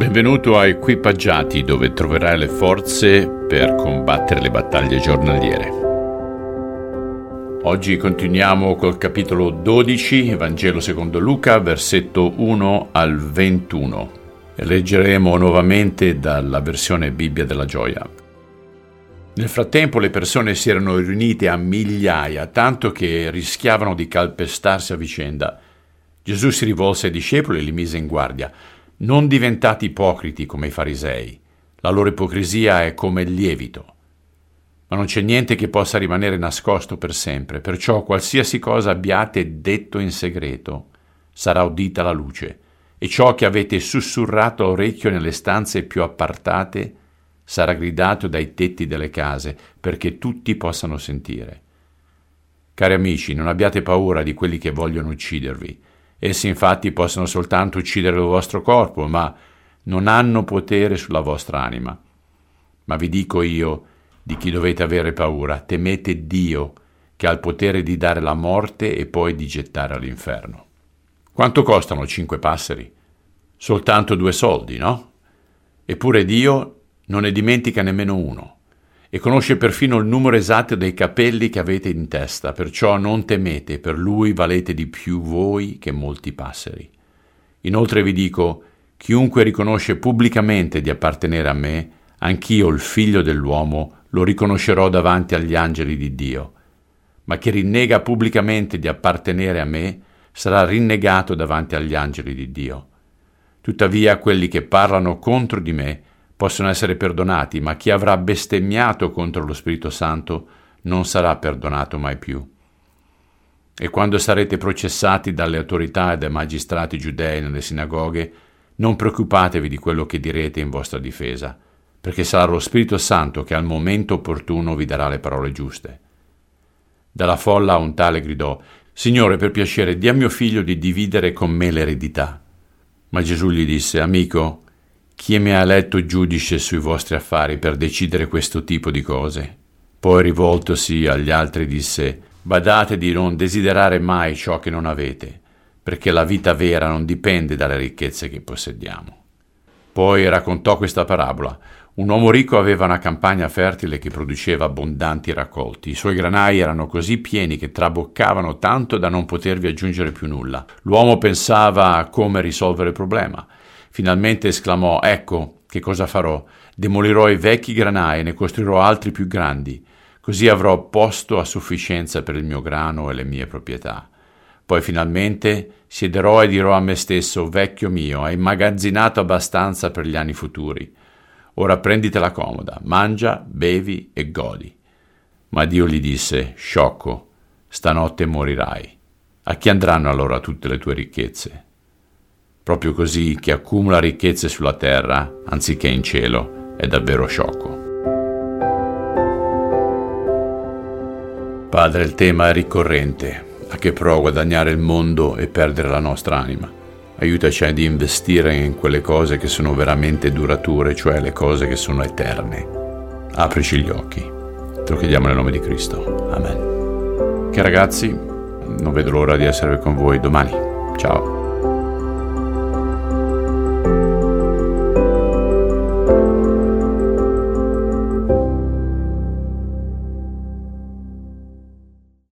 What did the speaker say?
Benvenuto a Equipaggiati dove troverai le forze per combattere le battaglie giornaliere. Oggi continuiamo col capitolo 12, Vangelo secondo Luca, versetto 1 al 21. E leggeremo nuovamente dalla versione Bibbia della Gioia. Nel frattempo le persone si erano riunite a migliaia, tanto che rischiavano di calpestarsi a vicenda. Gesù si rivolse ai discepoli e li mise in guardia. Non diventate ipocriti come i farisei. La loro ipocrisia è come il lievito. Ma non c'è niente che possa rimanere nascosto per sempre, perciò qualsiasi cosa abbiate detto in segreto sarà udita alla luce, e ciò che avete sussurrato all'orecchio nelle stanze più appartate sarà gridato dai tetti delle case, perché tutti possano sentire. Cari amici, non abbiate paura di quelli che vogliono uccidervi, Essi infatti possono soltanto uccidere il vostro corpo, ma non hanno potere sulla vostra anima. Ma vi dico io di chi dovete avere paura, temete Dio, che ha il potere di dare la morte e poi di gettare all'inferno. Quanto costano cinque passeri? Soltanto due soldi, no? Eppure Dio non ne dimentica nemmeno uno e conosce perfino il numero esatto dei capelli che avete in testa, perciò non temete, per lui valete di più voi che molti passeri. Inoltre vi dico, chiunque riconosce pubblicamente di appartenere a me, anch'io, il figlio dell'uomo, lo riconoscerò davanti agli angeli di Dio. Ma chi rinnega pubblicamente di appartenere a me, sarà rinnegato davanti agli angeli di Dio. Tuttavia quelli che parlano contro di me possono essere perdonati, ma chi avrà bestemmiato contro lo Spirito Santo non sarà perdonato mai più. E quando sarete processati dalle autorità e dai magistrati giudei nelle sinagoghe, non preoccupatevi di quello che direte in vostra difesa, perché sarà lo Spirito Santo che al momento opportuno vi darà le parole giuste. Dalla folla un tale gridò, Signore, per piacere, di a mio figlio di dividere con me l'eredità. Ma Gesù gli disse, Amico, chi mi ha eletto giudice sui vostri affari per decidere questo tipo di cose? Poi rivoltosi agli altri disse, Badate di non desiderare mai ciò che non avete, perché la vita vera non dipende dalle ricchezze che possediamo. Poi raccontò questa parabola. Un uomo ricco aveva una campagna fertile che produceva abbondanti raccolti. I suoi granai erano così pieni che traboccavano tanto da non potervi aggiungere più nulla. L'uomo pensava a come risolvere il problema. Finalmente esclamò Ecco, che cosa farò? Demolirò i vecchi granai e ne costruirò altri più grandi, così avrò posto a sufficienza per il mio grano e le mie proprietà. Poi finalmente siederò e dirò a me stesso, vecchio mio, hai immagazzinato abbastanza per gli anni futuri. Ora prenditela comoda, mangia, bevi e godi. Ma Dio gli disse, sciocco, stanotte morirai. A chi andranno allora tutte le tue ricchezze? Proprio così chi accumula ricchezze sulla terra, anziché in cielo, è davvero sciocco. Padre, il tema è ricorrente. A che pro guadagnare il mondo e perdere la nostra anima? Aiutaci ad investire in quelle cose che sono veramente durature, cioè le cose che sono eterne. Aprici gli occhi. Te lo chiediamo nel nome di Cristo. Amen. Che ragazzi, non vedo l'ora di essere con voi domani. Ciao.